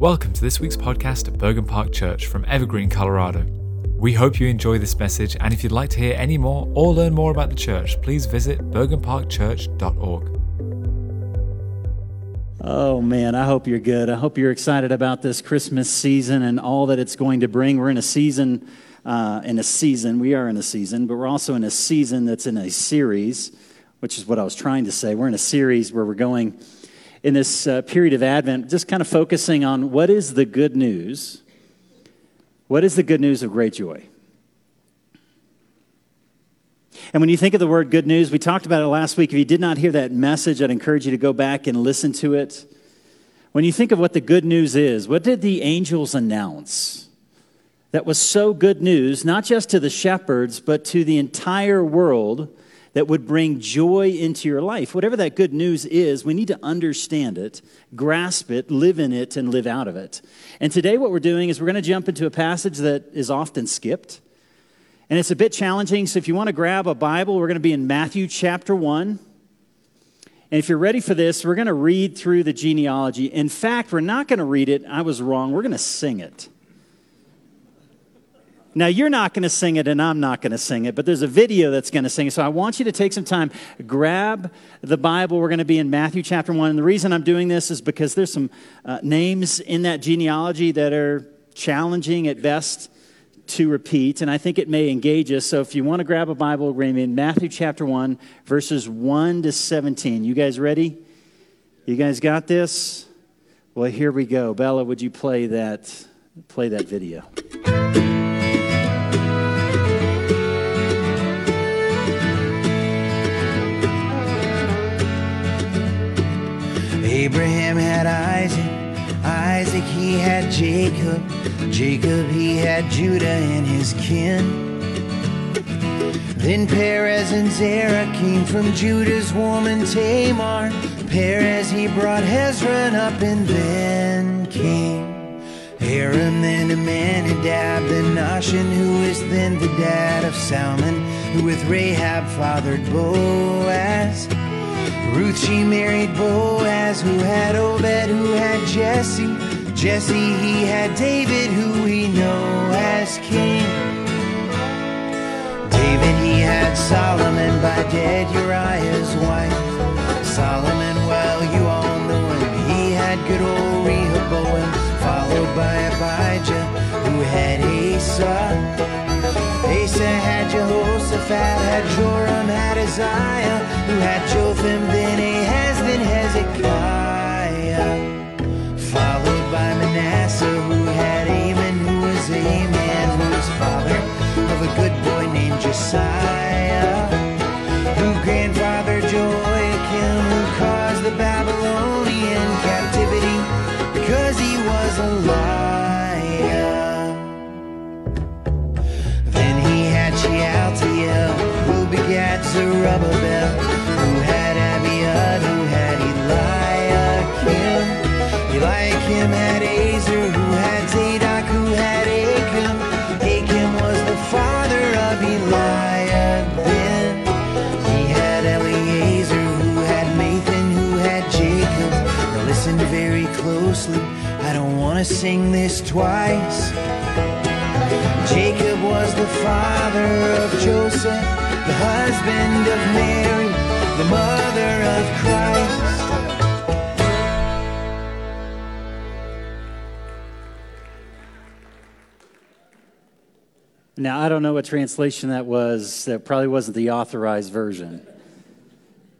Welcome to this week's podcast at Bergen Park Church from Evergreen, Colorado. We hope you enjoy this message, and if you'd like to hear any more or learn more about the church, please visit bergenparkchurch.org. Oh man, I hope you're good. I hope you're excited about this Christmas season and all that it's going to bring. We're in a season, uh, in a season, we are in a season, but we're also in a season that's in a series, which is what I was trying to say. We're in a series where we're going in this uh, period of Advent, just kind of focusing on what is the good news. What is the good news of great joy? And when you think of the word good news, we talked about it last week. If you did not hear that message, I'd encourage you to go back and listen to it. When you think of what the good news is, what did the angels announce? That was so good news, not just to the shepherds, but to the entire world that would bring joy into your life. Whatever that good news is, we need to understand it, grasp it, live in it, and live out of it. And today, what we're doing is we're going to jump into a passage that is often skipped. And it's a bit challenging. So if you want to grab a Bible, we're going to be in Matthew chapter 1. And if you're ready for this, we're going to read through the genealogy. In fact, we're not going to read it. I was wrong. We're going to sing it. Now, you're not going to sing it, and I'm not going to sing it, but there's a video that's going to sing it. So I want you to take some time, grab the Bible. We're going to be in Matthew chapter 1. And the reason I'm doing this is because there's some uh, names in that genealogy that are challenging at best to repeat, and I think it may engage us. So if you want to grab a Bible, we're in Matthew chapter 1, verses 1 to 17. You guys ready? You guys got this? Well, here we go. Bella, would you play that, play that video? Abraham had Isaac, Isaac he had Jacob, Jacob he had Judah and his kin. Then Perez and Zerah came from Judah's woman Tamar. Perez he brought Hezron up and then came Aram, then Amminadab, then Nahshon, who is then the dad of Salmon, who with Rahab fathered Boaz. Ruth, she married Boaz, who had Obed, who had Jesse. Jesse, he had David, who we know as king. David, he had Solomon by dead Uriah's wife. Solomon, well, you all know him. He had good old Rehoboam, followed by Abijah, who had Asa. Asa had Jehoshaphat, had Joram, had Uzziah, who had Jotham, then Ahaz, then Hezekiah. Followed by Manasseh, who had Amon, who was Aman, who was father of a good boy named Josiah, Zerubbabel, who had Abiud, who had Eliakim. Eliakim had Azor, who had Zadok, who had Achim. Achim was the father of Eliud. Then he had Eleazar, who had Matthan, who had Jacob. Now listen very closely, I don't want to sing this twice. Husband of Mary, the mother of Christ. Now, I don't know what translation that was. That probably wasn't the authorized version.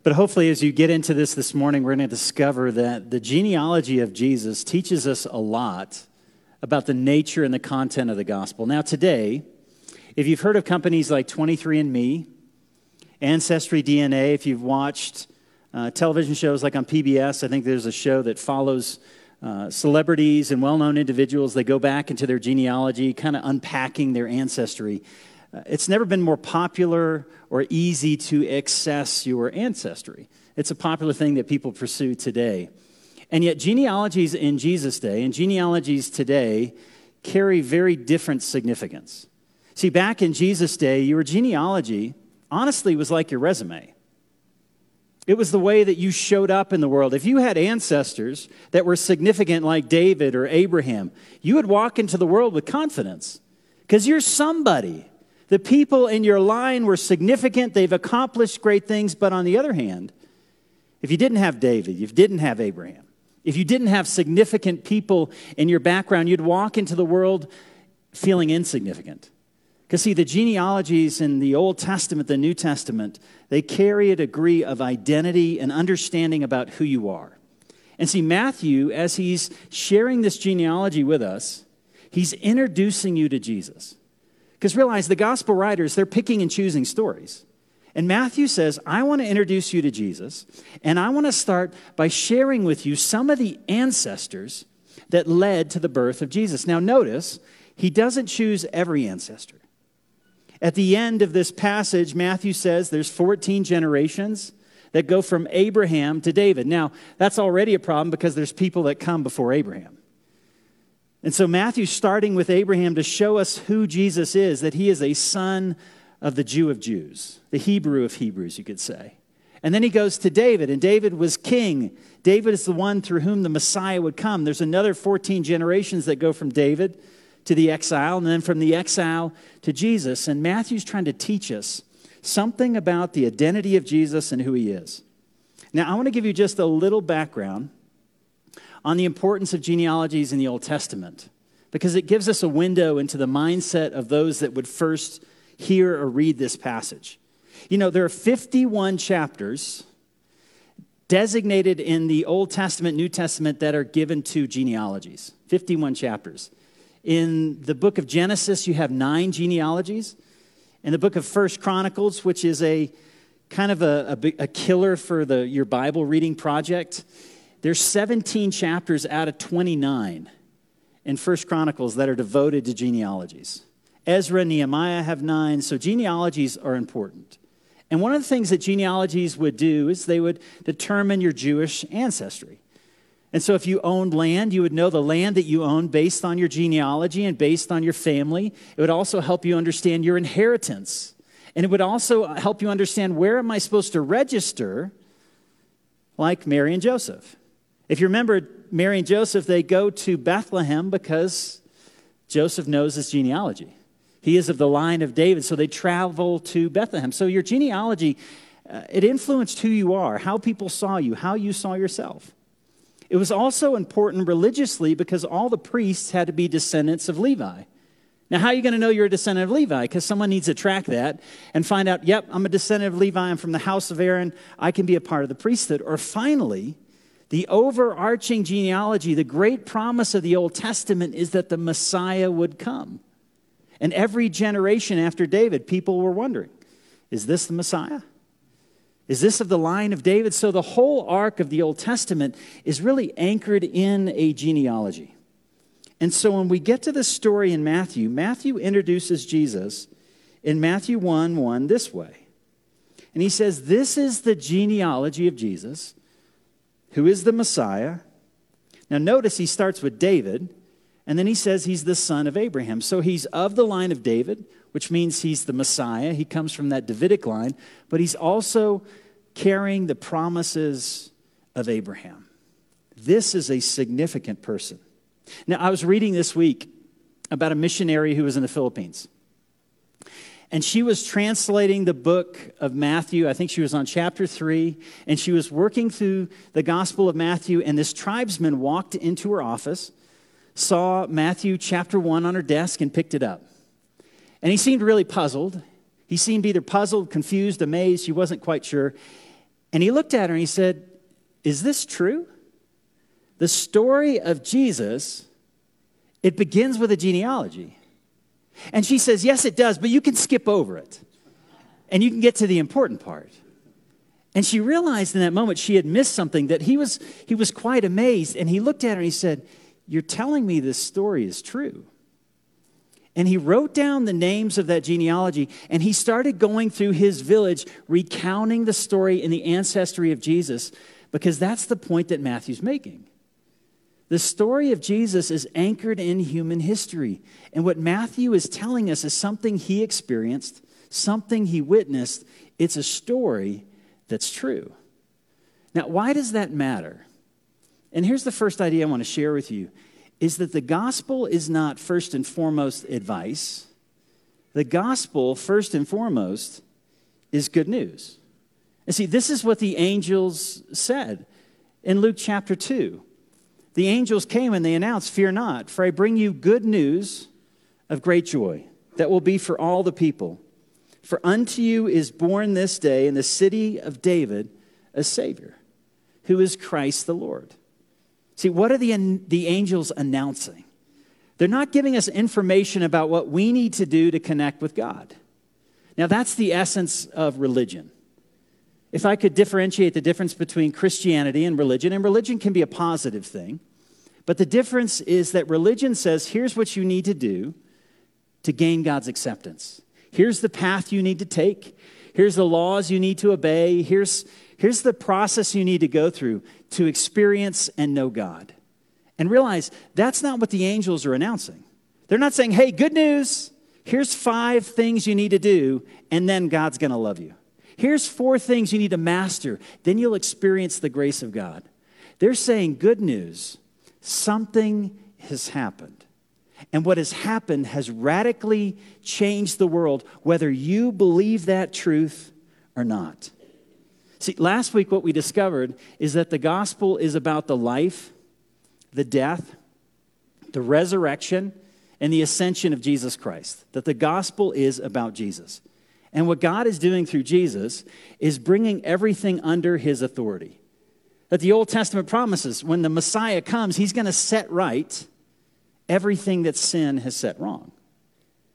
But hopefully, as you get into this this morning, we're going to discover that the genealogy of Jesus teaches us a lot about the nature and the content of the gospel. Now, today, if you've heard of companies like 23andMe, Ancestry DNA, if you've watched uh, television shows like on PBS, I think there's a show that follows uh, celebrities and well known individuals. They go back into their genealogy, kind of unpacking their ancestry. Uh, it's never been more popular or easy to access your ancestry. It's a popular thing that people pursue today. And yet, genealogies in Jesus' day and genealogies today carry very different significance. See, back in Jesus' day, your genealogy honestly was like your resume. It was the way that you showed up in the world. If you had ancestors that were significant, like David or Abraham, you would walk into the world with confidence because you're somebody. The people in your line were significant, they've accomplished great things, but on the other hand, if you didn't have David, if you didn't have Abraham, if you didn't have significant people in your background, you'd walk into the world feeling insignificant. Because, see, the genealogies in the Old Testament, the New Testament, they carry a degree of identity and understanding about who you are. And see, Matthew, as he's sharing this genealogy with us, he's introducing you to Jesus. Because realize the gospel writers, they're picking and choosing stories. And Matthew says, I want to introduce you to Jesus, and I want to start by sharing with you some of the ancestors that led to the birth of Jesus. Now, notice, he doesn't choose every ancestor. At the end of this passage, Matthew says there's 14 generations that go from Abraham to David. Now, that's already a problem because there's people that come before Abraham. And so Matthew's starting with Abraham to show us who Jesus is, that he is a son of the Jew of Jews, the Hebrew of Hebrews, you could say. And then he goes to David, and David was king. David is the one through whom the Messiah would come. There's another 14 generations that go from David to the exile, and then from the exile to Jesus. And Matthew's trying to teach us something about the identity of Jesus and who he is. Now, I want to give you just a little background on the importance of genealogies in the Old Testament because it gives us a window into the mindset of those that would first hear or read this passage. You know, there are 51 chapters designated in the Old Testament, New Testament that are given to genealogies. 51 chapters. In the book of Genesis, you have nine genealogies. In the book of First Chronicles, which is a kind of a, a, a killer for the, your Bible reading project, there's 17 chapters out of 29 in First Chronicles that are devoted to genealogies. Ezra, Nehemiah have nine, so genealogies are important. And one of the things that genealogies would do is they would determine your Jewish ancestry. And so, if you owned land, you would know the land that you own based on your genealogy and based on your family. It would also help you understand your inheritance. And it would also help you understand where am I supposed to register, like Mary and Joseph. If you remember, Mary and Joseph, they go to Bethlehem because Joseph knows his genealogy. He is of the line of David, so they travel to Bethlehem. So your genealogy, uh, it influenced who you are, how people saw you, how you saw yourself. It was also important religiously because all the priests had to be descendants of Levi. Now, how are you going to know you're a descendant of Levi? Because someone needs to track that and find out, yep, I'm a descendant of Levi, I'm from the house of Aaron, I can be a part of the priesthood. Or finally, the overarching genealogy, the great promise of the Old Testament is that the Messiah would come. And every generation after David, people were wondering, is this the Messiah? Is this of the line of David? So the whole arc of the Old Testament is really anchored in a genealogy. And so when we get to the story in Matthew, Matthew introduces Jesus in Matthew 1 1 this way. And he says, This is the genealogy of Jesus, who is the Messiah. Now, notice he starts with David, and then he says he's the son of Abraham. So he's of the line of David, which means he's the Messiah. He comes from that Davidic line, but he's also carrying the promises of Abraham. This is a significant person. Now, I was reading this week about a missionary who was in the Philippines. And she was translating the book of Matthew. I think she was on chapter three. And she was working through the Gospel of Matthew. And this tribesman walked into her office, saw Matthew chapter one on her desk, and picked it up. And he seemed really puzzled. He seemed either puzzled, confused, amazed. He wasn't quite sure. And he looked at her and he said, Is this true? The story of Jesus, it begins with a genealogy. And she says, Yes, it does, but you can skip over it. And you can get to the important part. And she realized in that moment she had missed something that he was, he was quite amazed. And he looked at her and he said, You're telling me this story is true. And he wrote down the names of that genealogy and he started going through his village, recounting the story in the ancestry of Jesus, because that's the point that Matthew's making. The story of Jesus is anchored in human history. And what Matthew is telling us is something he experienced, something he witnessed. It's a story that's true. Now, why does that matter? And here's the first idea I want to share with you is that the gospel is not first and foremost advice. The gospel, first and foremost, is good news. And see, this is what the angels said in Luke chapter 2. The angels came and they announced, Fear not, for I bring you good news of great joy that will be for all the people. For unto you is born this day in the city of David a Savior, who is Christ the Lord. See, what are the, the angels announcing? They're not giving us information about what we need to do to connect with God. Now, that's the essence of religion. If I could differentiate the difference between Christianity and religion, and religion can be a positive thing, but the difference is that religion says here's what you need to do to gain God's acceptance. Here's the path you need to take. Here's the laws you need to obey. Here's, here's the process you need to go through to experience and know God. And realize that's not what the angels are announcing. They're not saying, hey, good news. Here's five things you need to do, and then God's going to love you. Here's four things you need to master, then you'll experience the grace of God. They're saying, good news, something has happened. And what has happened has radically changed the world, whether you believe that truth or not. See, last week what we discovered is that the gospel is about the life, the death, the resurrection, and the ascension of Jesus Christ. That the gospel is about Jesus. And what God is doing through Jesus is bringing everything under his authority. That the Old Testament promises when the Messiah comes, he's going to set right everything that sin has set wrong.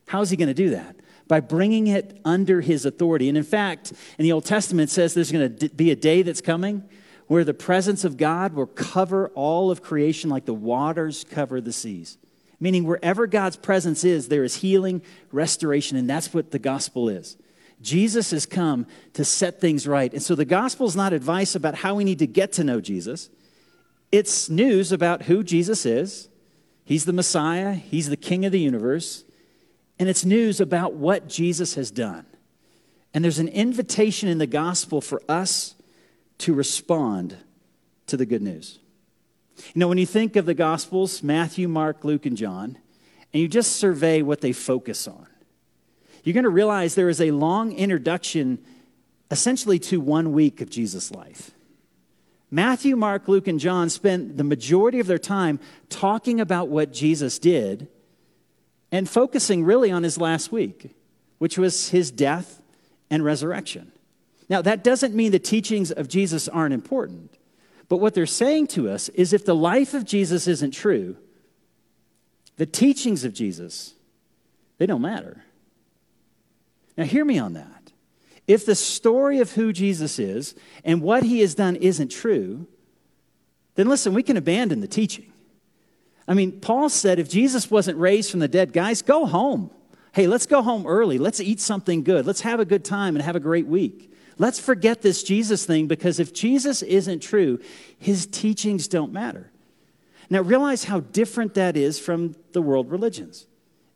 How is he going to do that? By bringing it under his authority. And in fact, in the Old Testament, it says there's going to be a day that's coming where the presence of God will cover all of creation like the waters cover the seas. Meaning, wherever God's presence is, there is healing, restoration, and that's what the gospel is. Jesus has come to set things right. And so the gospel is not advice about how we need to get to know Jesus, it's news about who Jesus is He's the Messiah, He's the King of the universe, and it's news about what Jesus has done. And there's an invitation in the gospel for us to respond to the good news. You know, when you think of the gospels, Matthew, Mark, Luke, and John, and you just survey what they focus on, you're going to realize there is a long introduction essentially to one week of Jesus' life. Matthew, Mark, Luke, and John spent the majority of their time talking about what Jesus did and focusing really on his last week, which was his death and resurrection. Now, that doesn't mean the teachings of Jesus aren't important, but what they're saying to us is if the life of Jesus isn't true, the teachings of Jesus, they don't matter. Now, hear me on that. If the story of who Jesus is and what he has done isn't true, then listen, we can abandon the teaching. I mean, Paul said if Jesus wasn't raised from the dead, guys, go home. Hey, let's go home early. Let's eat something good. Let's have a good time and have a great week. Let's forget this Jesus thing because if Jesus isn't true, his teachings don't matter. Now, realize how different that is from the world religions.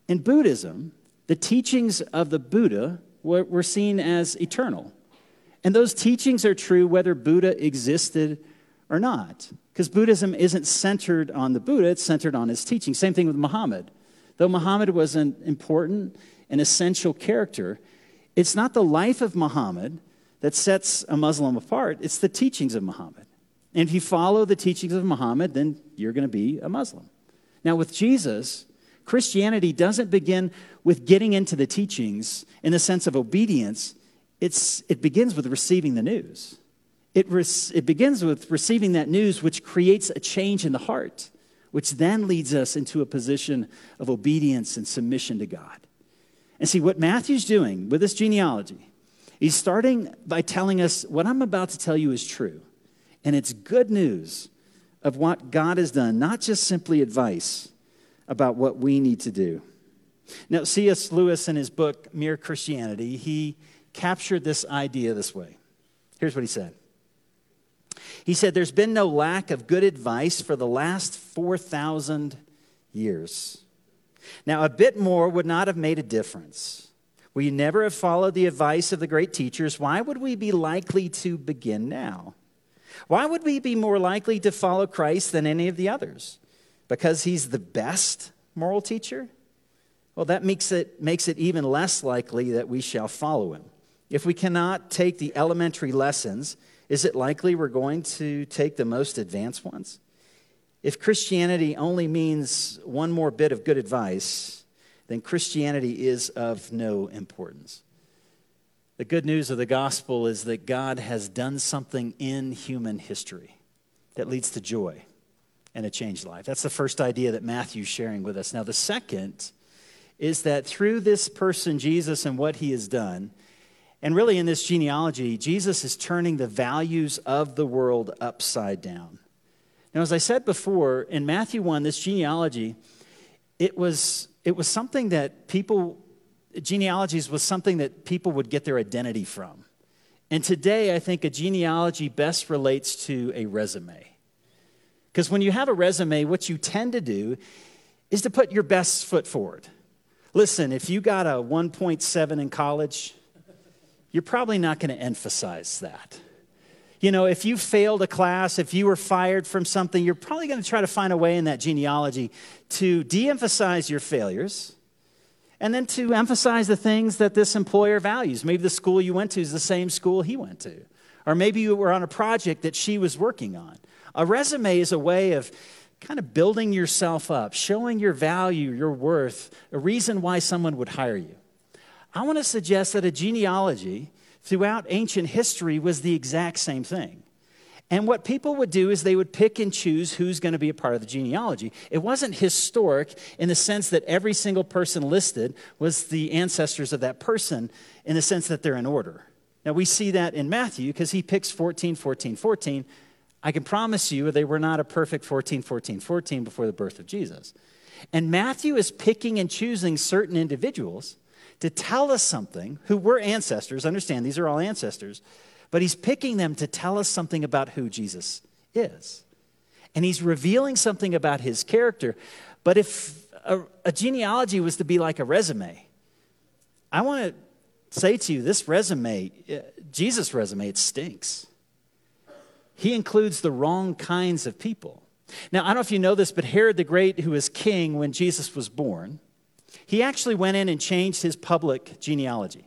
In Buddhism, the teachings of the Buddha were seen as eternal. And those teachings are true whether Buddha existed or not. Because Buddhism isn't centered on the Buddha, it's centered on his teaching. Same thing with Muhammad. Though Muhammad was an important and essential character, it's not the life of Muhammad that sets a Muslim apart, it's the teachings of Muhammad. And if you follow the teachings of Muhammad, then you're going to be a Muslim. Now, with Jesus, Christianity doesn't begin with getting into the teachings in the sense of obedience, it's, it begins with receiving the news. It, it begins with receiving that news, which creates a change in the heart, which then leads us into a position of obedience and submission to God. And see, what Matthew's doing with this genealogy, he's starting by telling us what I'm about to tell you is true. And it's good news of what God has done, not just simply advice about what we need to do. Now, C.S. Lewis, in his book, Mere Christianity, he captured this idea this way. Here's what he said He said, There's been no lack of good advice for the last 4,000 years. Now, a bit more would not have made a difference. We never have followed the advice of the great teachers. Why would we be likely to begin now? Why would we be more likely to follow Christ than any of the others? Because he's the best moral teacher? Well, that makes it, makes it even less likely that we shall follow him. If we cannot take the elementary lessons, is it likely we're going to take the most advanced ones? If Christianity only means one more bit of good advice, then Christianity is of no importance. The good news of the gospel is that God has done something in human history that leads to joy and a changed life. That's the first idea that Matthew's sharing with us. Now, the second is that through this person, Jesus, and what he has done, and really in this genealogy, Jesus is turning the values of the world upside down. Now, as I said before, in Matthew 1, this genealogy, it was, it was something that people, genealogies was something that people would get their identity from. And today, I think a genealogy best relates to a resume. Because when you have a resume, what you tend to do is to put your best foot forward. Listen, if you got a 1.7 in college, you're probably not going to emphasize that. You know, if you failed a class, if you were fired from something, you're probably going to try to find a way in that genealogy to de emphasize your failures and then to emphasize the things that this employer values. Maybe the school you went to is the same school he went to, or maybe you were on a project that she was working on. A resume is a way of kind of building yourself up, showing your value, your worth, a reason why someone would hire you. I want to suggest that a genealogy throughout ancient history was the exact same thing. And what people would do is they would pick and choose who's going to be a part of the genealogy. It wasn't historic in the sense that every single person listed was the ancestors of that person in the sense that they're in order. Now we see that in Matthew because he picks 14, 14, 14. I can promise you they were not a perfect 14, 14, 14 before the birth of Jesus. And Matthew is picking and choosing certain individuals to tell us something who were ancestors. Understand, these are all ancestors. But he's picking them to tell us something about who Jesus is. And he's revealing something about his character. But if a, a genealogy was to be like a resume, I want to say to you this resume, uh, Jesus' resume, it stinks. He includes the wrong kinds of people. Now, I don't know if you know this, but Herod the Great, who was king when Jesus was born, he actually went in and changed his public genealogy.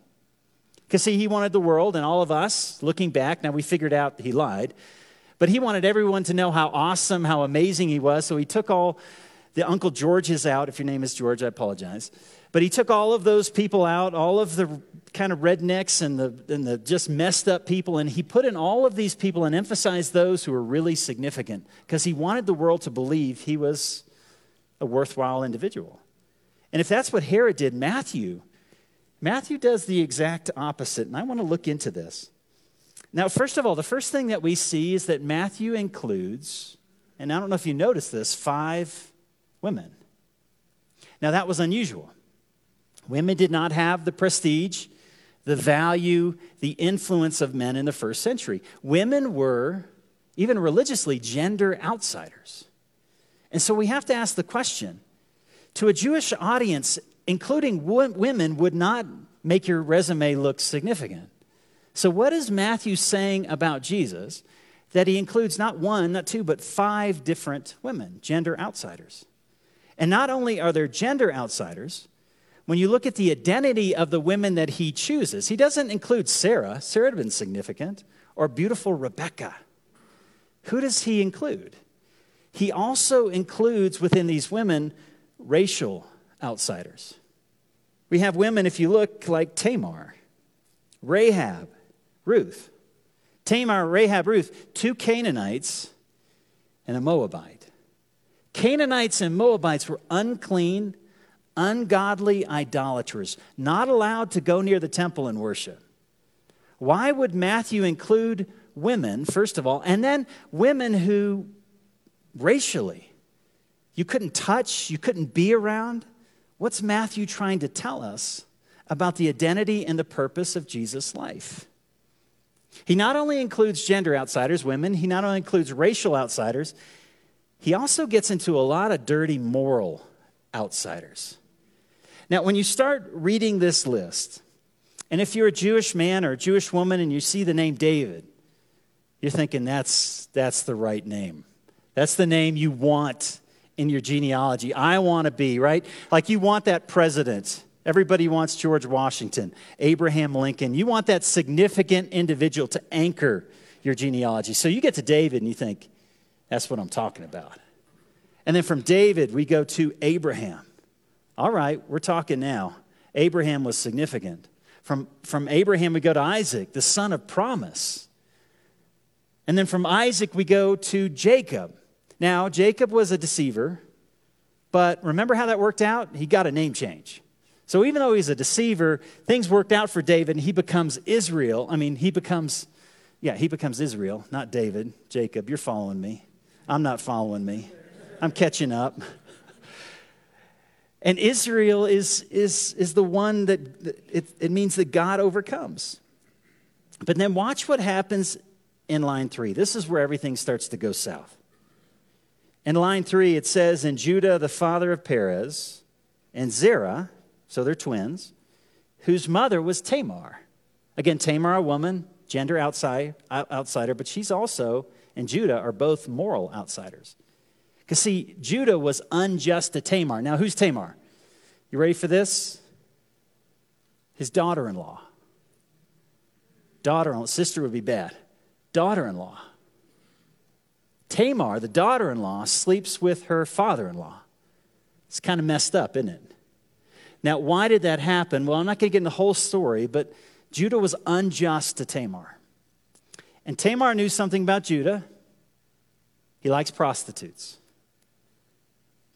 Because, see, he wanted the world and all of us, looking back, now we figured out he lied, but he wanted everyone to know how awesome, how amazing he was. So he took all the Uncle Georges out. If your name is George, I apologize. But he took all of those people out, all of the kind of rednecks and the, and the just messed up people, and he put in all of these people and emphasized those who were really significant because he wanted the world to believe he was a worthwhile individual. And if that's what Herod did, Matthew, Matthew does the exact opposite. And I want to look into this. Now, first of all, the first thing that we see is that Matthew includes, and I don't know if you noticed this, five women. Now, that was unusual. Women did not have the prestige, the value, the influence of men in the first century. Women were, even religiously, gender outsiders. And so we have to ask the question to a Jewish audience, including women, would not make your resume look significant. So, what is Matthew saying about Jesus that he includes not one, not two, but five different women, gender outsiders? And not only are there gender outsiders, when you look at the identity of the women that he chooses, he doesn't include Sarah, Sarah had been significant, or beautiful Rebecca. Who does he include? He also includes within these women racial outsiders. We have women, if you look, like Tamar, Rahab, Ruth. Tamar, Rahab, Ruth, two Canaanites and a Moabite. Canaanites and Moabites were unclean, ungodly idolaters, not allowed to go near the temple and worship. Why would Matthew include women, first of all, and then women who racially you couldn't touch, you couldn't be around. What's Matthew trying to tell us about the identity and the purpose of Jesus' life? He not only includes gender outsiders, women, he not only includes racial outsiders, he also gets into a lot of dirty moral outsiders. Now, when you start reading this list, and if you're a Jewish man or a Jewish woman and you see the name David, you're thinking that's, that's the right name. That's the name you want in your genealogy. I want to be, right? Like you want that president. Everybody wants George Washington, Abraham Lincoln. You want that significant individual to anchor your genealogy. So you get to David and you think, that's what I'm talking about. And then from David, we go to Abraham. All right, we're talking now. Abraham was significant. From, from Abraham, we go to Isaac, the son of promise. And then from Isaac, we go to Jacob. Now, Jacob was a deceiver, but remember how that worked out? He got a name change. So even though he's a deceiver, things worked out for David and he becomes Israel. I mean, he becomes, yeah, he becomes Israel, not David. Jacob, you're following me. I'm not following me. I'm catching up. And Israel is, is, is the one that it, it means that God overcomes. But then watch what happens in line three. This is where everything starts to go south. In line three, it says, In Judah, the father of Perez, and Zerah, so they're twins, whose mother was Tamar. Again, Tamar, a woman, gender outside, outsider, but she's also, and Judah are both moral outsiders. Because, see, Judah was unjust to Tamar. Now, who's Tamar? You ready for this? His daughter in law. Daughter in law, sister would be bad. Daughter in law. Tamar, the daughter in law, sleeps with her father in law. It's kind of messed up, isn't it? Now, why did that happen? Well, I'm not going to get into the whole story, but Judah was unjust to Tamar. And Tamar knew something about Judah. He likes prostitutes.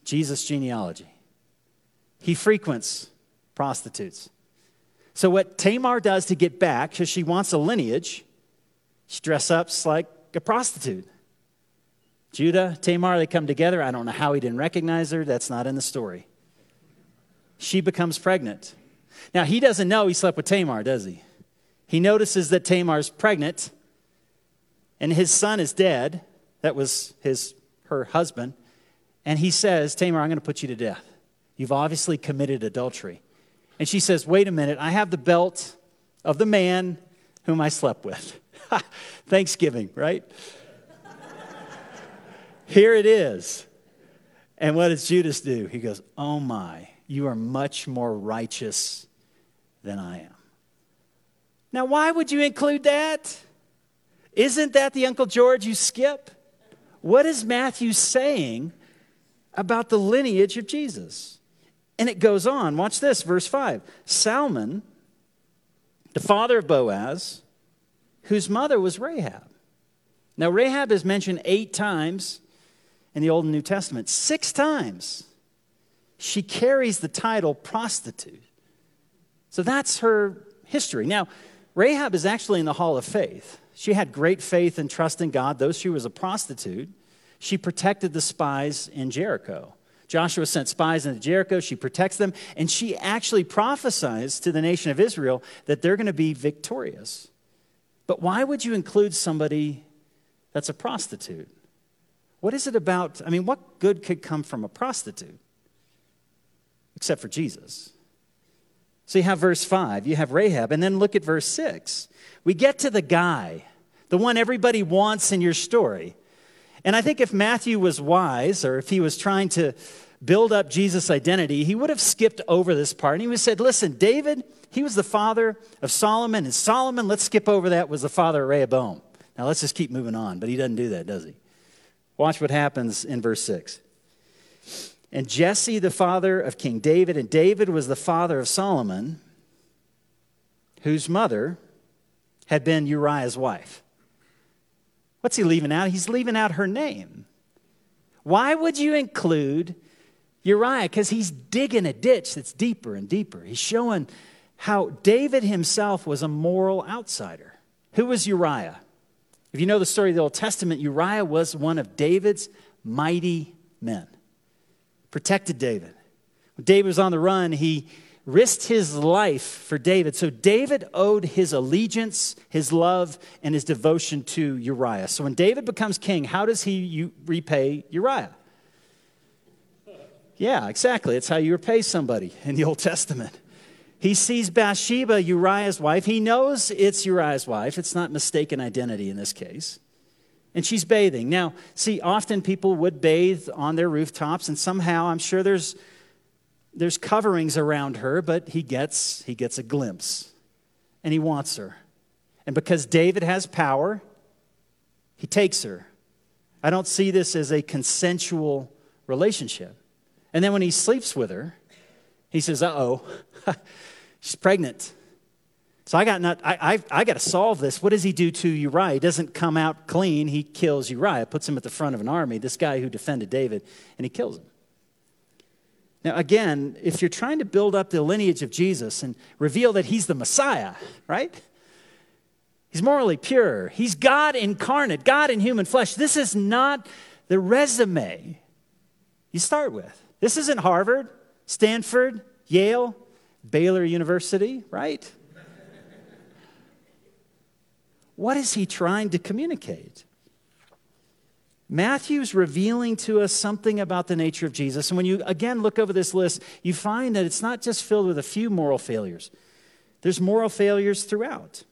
Jesus' genealogy. He frequents prostitutes. So, what Tamar does to get back, because she wants a lineage, she dress up like a prostitute. Judah, Tamar, they come together. I don't know how he didn't recognize her. That's not in the story. She becomes pregnant. Now, he doesn't know he slept with Tamar, does he? He notices that Tamar's pregnant and his son is dead. That was his, her husband. And he says, Tamar, I'm going to put you to death. You've obviously committed adultery. And she says, Wait a minute, I have the belt of the man whom I slept with. Thanksgiving, right? Here it is. And what does Judas do? He goes, Oh my, you are much more righteous than I am. Now, why would you include that? Isn't that the Uncle George you skip? What is Matthew saying about the lineage of Jesus. And it goes on. Watch this, verse 5. Salmon, the father of Boaz, whose mother was Rahab. Now, Rahab is mentioned eight times in the Old and New Testament. Six times she carries the title prostitute. So that's her history. Now, Rahab is actually in the Hall of Faith. She had great faith and trust in God, though she was a prostitute. She protected the spies in Jericho. Joshua sent spies into Jericho. She protects them. And she actually prophesies to the nation of Israel that they're going to be victorious. But why would you include somebody that's a prostitute? What is it about? I mean, what good could come from a prostitute? Except for Jesus. So you have verse 5, you have Rahab, and then look at verse 6. We get to the guy, the one everybody wants in your story. And I think if Matthew was wise, or if he was trying to build up Jesus' identity, he would have skipped over this part. And he would have said, Listen, David, he was the father of Solomon, and Solomon, let's skip over that, was the father of Rehoboam. Now let's just keep moving on. But he doesn't do that, does he? Watch what happens in verse 6. And Jesse, the father of King David, and David was the father of Solomon, whose mother had been Uriah's wife. What's he leaving out? He's leaving out her name. Why would you include Uriah? Because he's digging a ditch that's deeper and deeper. He's showing how David himself was a moral outsider. Who was Uriah? If you know the story of the Old Testament, Uriah was one of David's mighty men, protected David. When David was on the run, he risked his life for David. So David owed his allegiance, his love, and his devotion to Uriah. So when David becomes king, how does he repay Uriah? Yeah, exactly. It's how you repay somebody in the Old Testament. He sees Bathsheba, Uriah's wife. He knows it's Uriah's wife. It's not mistaken identity in this case. and she's bathing. Now, see, often people would bathe on their rooftops, and somehow I'm sure there's there's coverings around her, but he gets he gets a glimpse and he wants her. And because David has power, he takes her. I don't see this as a consensual relationship. And then when he sleeps with her, he says, Uh oh, she's pregnant. So I got not I, I, I got to solve this. What does he do to Uriah? He doesn't come out clean. He kills Uriah, puts him at the front of an army, this guy who defended David, and he kills him. Now, again, if you're trying to build up the lineage of Jesus and reveal that he's the Messiah, right? He's morally pure. He's God incarnate, God in human flesh. This is not the resume you start with. This isn't Harvard, Stanford, Yale, Baylor University, right? What is he trying to communicate? Matthew's revealing to us something about the nature of Jesus. And when you again look over this list, you find that it's not just filled with a few moral failures, there's moral failures throughout.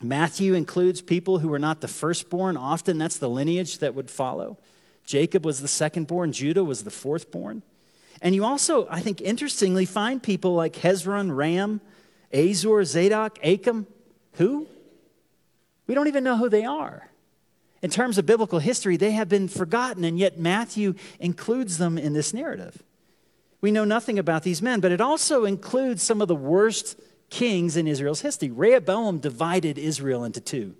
Matthew includes people who were not the firstborn. Often that's the lineage that would follow. Jacob was the secondborn, Judah was the fourthborn. And you also, I think, interestingly, find people like Hezron, Ram, Azor, Zadok, Achim. Who? We don't even know who they are. In terms of biblical history, they have been forgotten, and yet Matthew includes them in this narrative. We know nothing about these men, but it also includes some of the worst kings in Israel's history. Rehoboam divided Israel into two.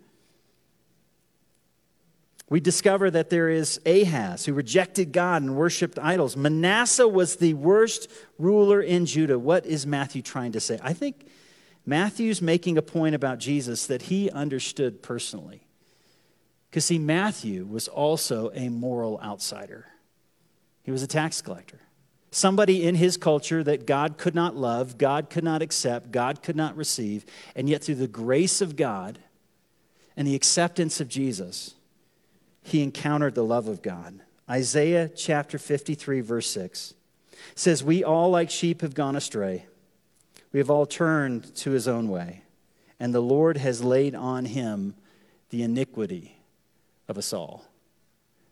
We discover that there is Ahaz, who rejected God and worshiped idols. Manasseh was the worst ruler in Judah. What is Matthew trying to say? I think Matthew's making a point about Jesus that he understood personally. Because, see, Matthew was also a moral outsider, he was a tax collector. Somebody in his culture that God could not love, God could not accept, God could not receive, and yet through the grace of God and the acceptance of Jesus, he encountered the love of God. Isaiah chapter 53, verse 6 says, We all like sheep have gone astray. We have all turned to his own way, and the Lord has laid on him the iniquity of us all.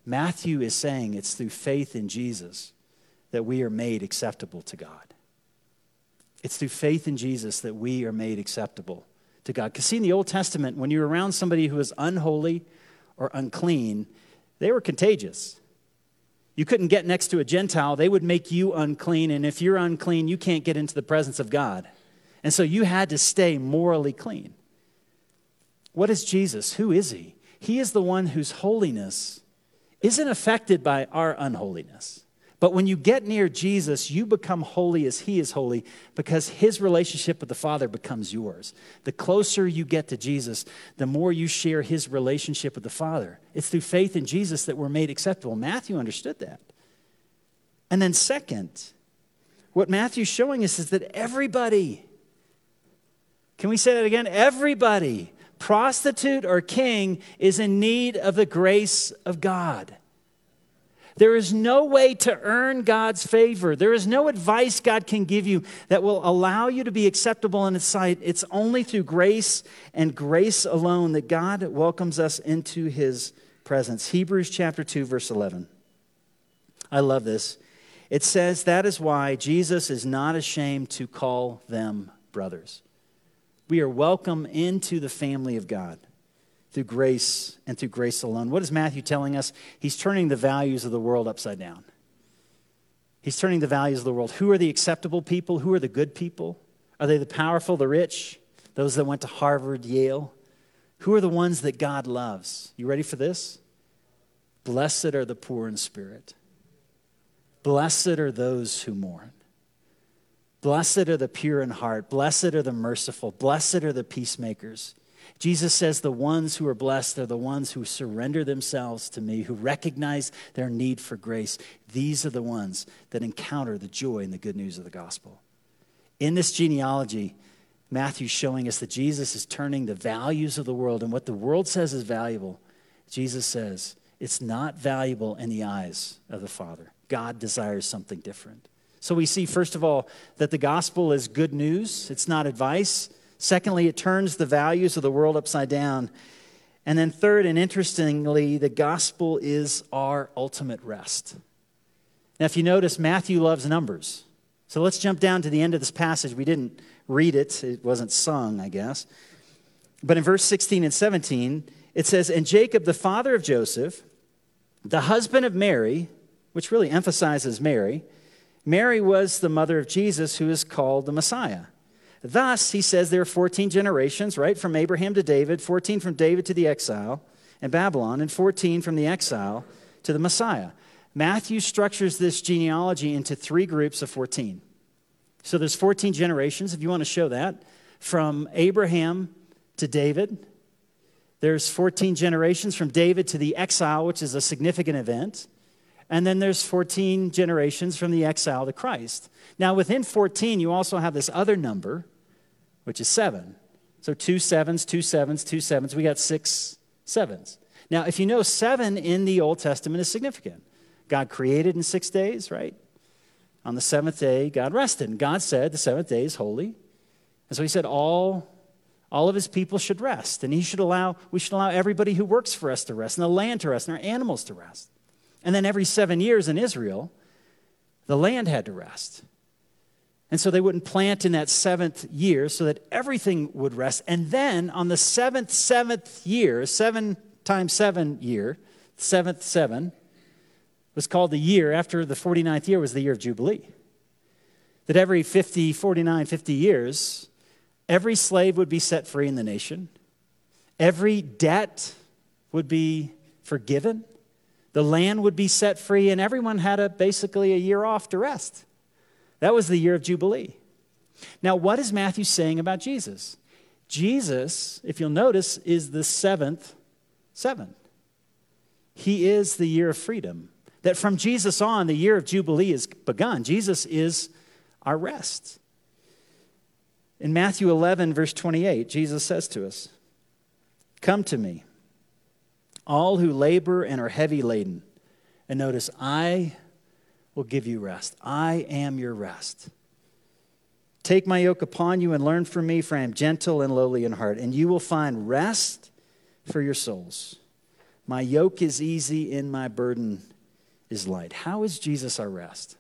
Matthew is saying it's through faith in Jesus that we are made acceptable to God. It's through faith in Jesus that we are made acceptable to God. Because, see, in the Old Testament, when you're around somebody who is unholy or unclean, they were contagious. You couldn't get next to a Gentile, they would make you unclean. And if you're unclean, you can't get into the presence of God. And so you had to stay morally clean. What is Jesus? Who is he? He is the one whose holiness isn't affected by our unholiness. But when you get near Jesus, you become holy as he is holy because his relationship with the Father becomes yours. The closer you get to Jesus, the more you share his relationship with the Father. It's through faith in Jesus that we're made acceptable. Matthew understood that. And then, second, what Matthew's showing us is that everybody, can we say that again? Everybody, prostitute or king, is in need of the grace of God. There is no way to earn God's favor. There is no advice God can give you that will allow you to be acceptable in His sight. It's only through grace and grace alone that God welcomes us into His presence. Hebrews chapter 2, verse 11. I love this. It says, That is why Jesus is not ashamed to call them brothers. We are welcome into the family of God through grace and through grace alone. What is Matthew telling us? He's turning the values of the world upside down. He's turning the values of the world. Who are the acceptable people? Who are the good people? Are they the powerful, the rich, those that went to Harvard, Yale? Who are the ones that God loves? You ready for this? Blessed are the poor in spirit. Blessed are those who mourn. Blessed are the pure in heart. Blessed are the merciful. Blessed are the peacemakers. Jesus says the ones who are blessed are the ones who surrender themselves to me, who recognize their need for grace. These are the ones that encounter the joy and the good news of the gospel. In this genealogy, Matthew's showing us that Jesus is turning the values of the world and what the world says is valuable. Jesus says it's not valuable in the eyes of the Father. God desires something different. So we see, first of all, that the gospel is good news, it's not advice. Secondly, it turns the values of the world upside down. And then, third, and interestingly, the gospel is our ultimate rest. Now, if you notice, Matthew loves numbers. So let's jump down to the end of this passage. We didn't read it, it wasn't sung, I guess. But in verse 16 and 17, it says, And Jacob, the father of Joseph, the husband of Mary, which really emphasizes Mary, Mary was the mother of Jesus, who is called the Messiah. Thus, he says there are 14 generations, right? From Abraham to David, 14 from David to the exile in Babylon, and 14 from the exile to the Messiah. Matthew structures this genealogy into three groups of 14. So there's 14 generations, if you want to show that, from Abraham to David. There's 14 generations from David to the exile, which is a significant event. And then there's 14 generations from the exile to Christ. Now, within 14, you also have this other number, which is seven. So two sevens, two sevens, two sevens. We got six sevens. Now, if you know, seven in the Old Testament is significant. God created in six days, right? On the seventh day, God rested. And God said the seventh day is holy. And so he said all, all of his people should rest. And he should allow, we should allow everybody who works for us to rest, and the land to rest, and our animals to rest. And then every seven years in Israel, the land had to rest. And so they wouldn't plant in that seventh year so that everything would rest. And then on the seventh, seventh year, seven times seven year, seventh seven, was called the year after the 49th year was the year of Jubilee. That every 50, 49, 50 years, every slave would be set free in the nation, every debt would be forgiven, the land would be set free, and everyone had a, basically a year off to rest. That was the year of Jubilee. Now, what is Matthew saying about Jesus? Jesus, if you'll notice, is the seventh seven. He is the year of freedom. That from Jesus on, the year of Jubilee is begun. Jesus is our rest. In Matthew 11, verse 28, Jesus says to us, Come to me all who labor and are heavy laden. And notice, I will give you rest. I am your rest. Take my yoke upon you and learn from me, for I am gentle and lowly in heart, and you will find rest for your souls. My yoke is easy and my burden is light. How is Jesus our rest?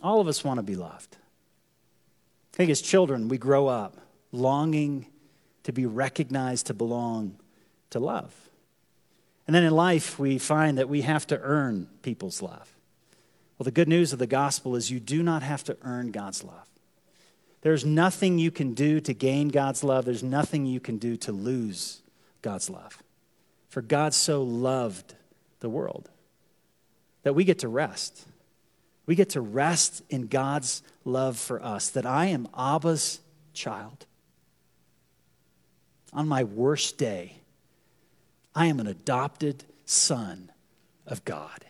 All of us want to be loved. I think as children, we grow up longing to be recognized, to belong, to love. And then in life, we find that we have to earn people's love. Well, the good news of the gospel is you do not have to earn God's love. There's nothing you can do to gain God's love, there's nothing you can do to lose God's love. For God so loved the world that we get to rest. We get to rest in God's love for us, that I am Abba's child. On my worst day, I am an adopted son of God.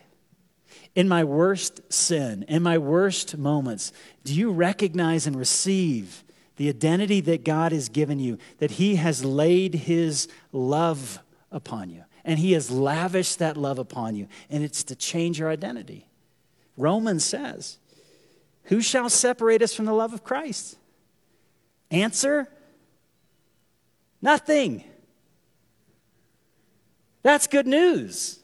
In my worst sin, in my worst moments, do you recognize and receive the identity that God has given you, that He has laid His love upon you, and He has lavished that love upon you, and it's to change your identity? Romans says, Who shall separate us from the love of Christ? Answer Nothing. That's good news.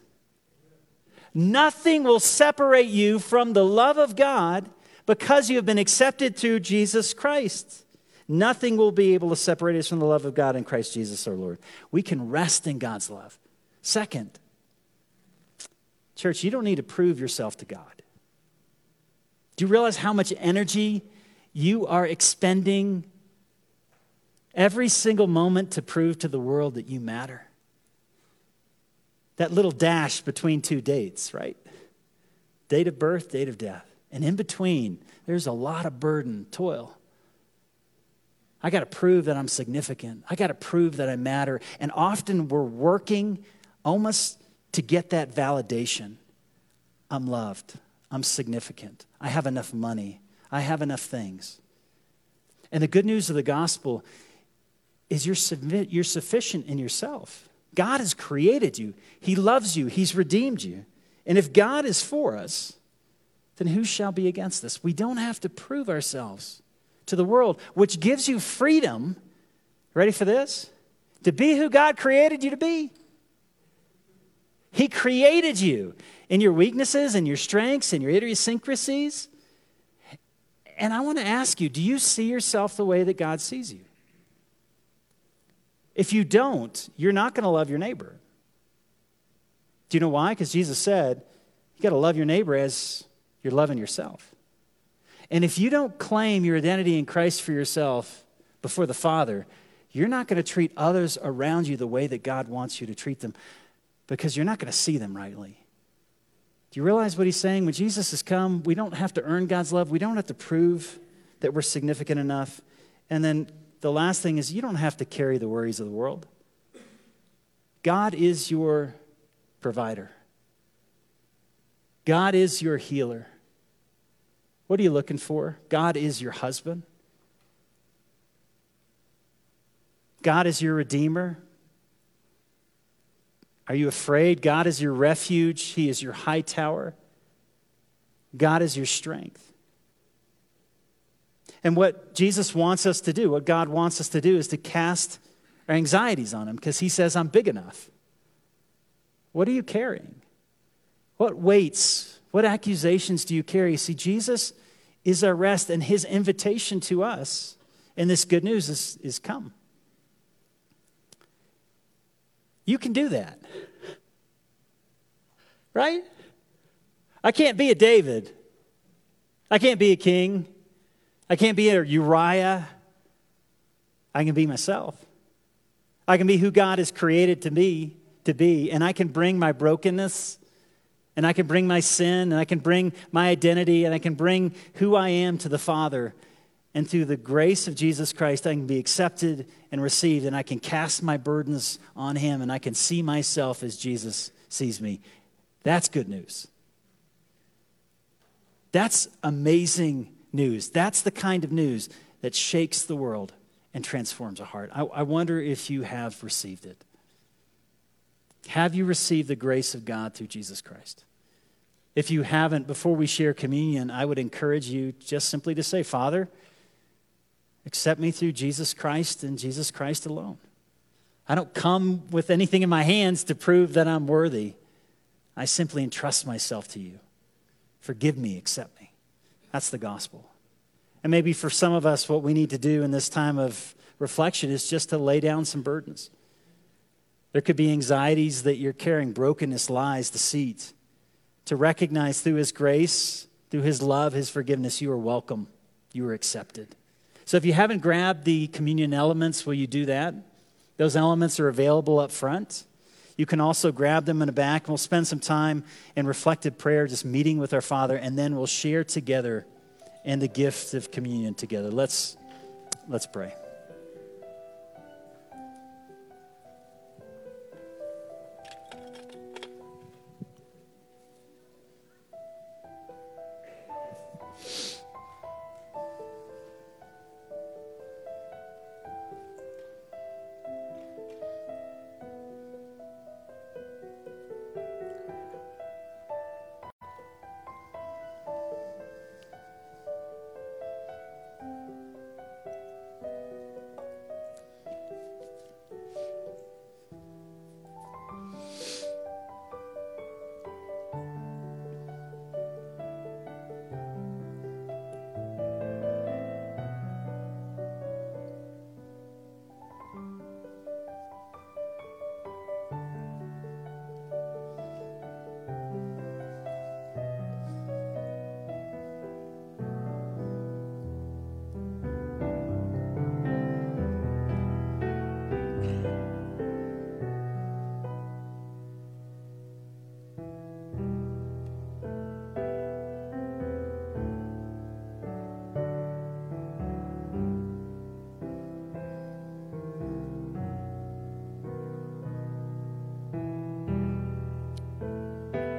Nothing will separate you from the love of God because you have been accepted through Jesus Christ. Nothing will be able to separate us from the love of God in Christ Jesus our Lord. We can rest in God's love. Second, church, you don't need to prove yourself to God. Do you realize how much energy you are expending every single moment to prove to the world that you matter? That little dash between two dates, right? Date of birth, date of death. And in between, there's a lot of burden, toil. I got to prove that I'm significant. I got to prove that I matter. And often we're working almost to get that validation. I'm loved. I'm significant. I have enough money. I have enough things. And the good news of the gospel is you're, submit, you're sufficient in yourself. God has created you, He loves you, He's redeemed you. And if God is for us, then who shall be against us? We don't have to prove ourselves to the world, which gives you freedom. Ready for this? to be who God created you to be. He created you in your weaknesses and your strengths and your idiosyncrasies. And I want to ask you do you see yourself the way that God sees you? If you don't, you're not going to love your neighbor. Do you know why? Because Jesus said, you got to love your neighbor as you're loving yourself. And if you don't claim your identity in Christ for yourself before the Father, you're not going to treat others around you the way that God wants you to treat them because you're not going to see them rightly. Do you realize what he's saying? When Jesus has come, we don't have to earn God's love. We don't have to prove that we're significant enough. And then the last thing is, you don't have to carry the worries of the world. God is your provider, God is your healer. What are you looking for? God is your husband. God is your redeemer. Are you afraid? God is your refuge, He is your high tower. God is your strength. And what Jesus wants us to do, what God wants us to do, is to cast our anxieties on Him because He says, I'm big enough. What are you carrying? What weights, what accusations do you carry? See, Jesus is our rest, and His invitation to us in this good news is, is come. You can do that. Right? I can't be a David. I can't be a king. I can't be a Uriah. I can be myself. I can be who God has created to me to be, and I can bring my brokenness, and I can bring my sin, and I can bring my identity, and I can bring who I am to the Father. And through the grace of Jesus Christ, I can be accepted and received, and I can cast my burdens on Him, and I can see myself as Jesus sees me. That's good news. That's amazing news. That's the kind of news that shakes the world and transforms a heart. I, I wonder if you have received it. Have you received the grace of God through Jesus Christ? If you haven't, before we share communion, I would encourage you just simply to say, Father, accept me through Jesus Christ and Jesus Christ alone. I don't come with anything in my hands to prove that I'm worthy. I simply entrust myself to you. Forgive me, accept me. That's the gospel. And maybe for some of us, what we need to do in this time of reflection is just to lay down some burdens. There could be anxieties that you're carrying, brokenness, lies, deceit. To recognize through His grace, through His love, His forgiveness, you are welcome, you are accepted. So if you haven't grabbed the communion elements, will you do that? Those elements are available up front. You can also grab them in the back. We'll spend some time in reflective prayer, just meeting with our Father, and then we'll share together in the gift of communion together. Let's, let's pray.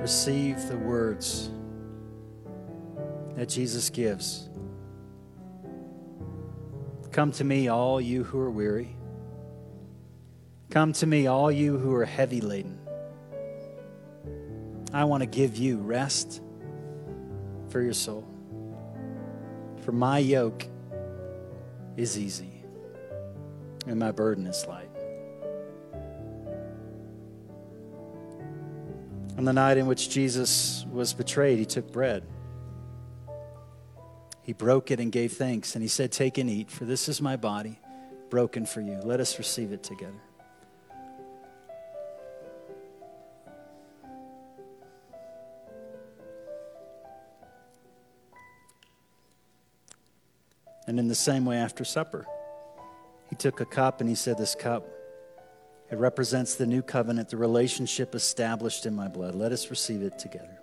Receive the words that Jesus gives. Come to me, all you who are weary. Come to me, all you who are heavy laden. I want to give you rest for your soul. For my yoke is easy and my burden is light. On the night in which Jesus was betrayed, he took bread. He broke it and gave thanks, and he said, Take and eat, for this is my body, broken for you. Let us receive it together. And in the same way, after supper, he took a cup and he said, This cup, it represents the new covenant, the relationship established in my blood. Let us receive it together.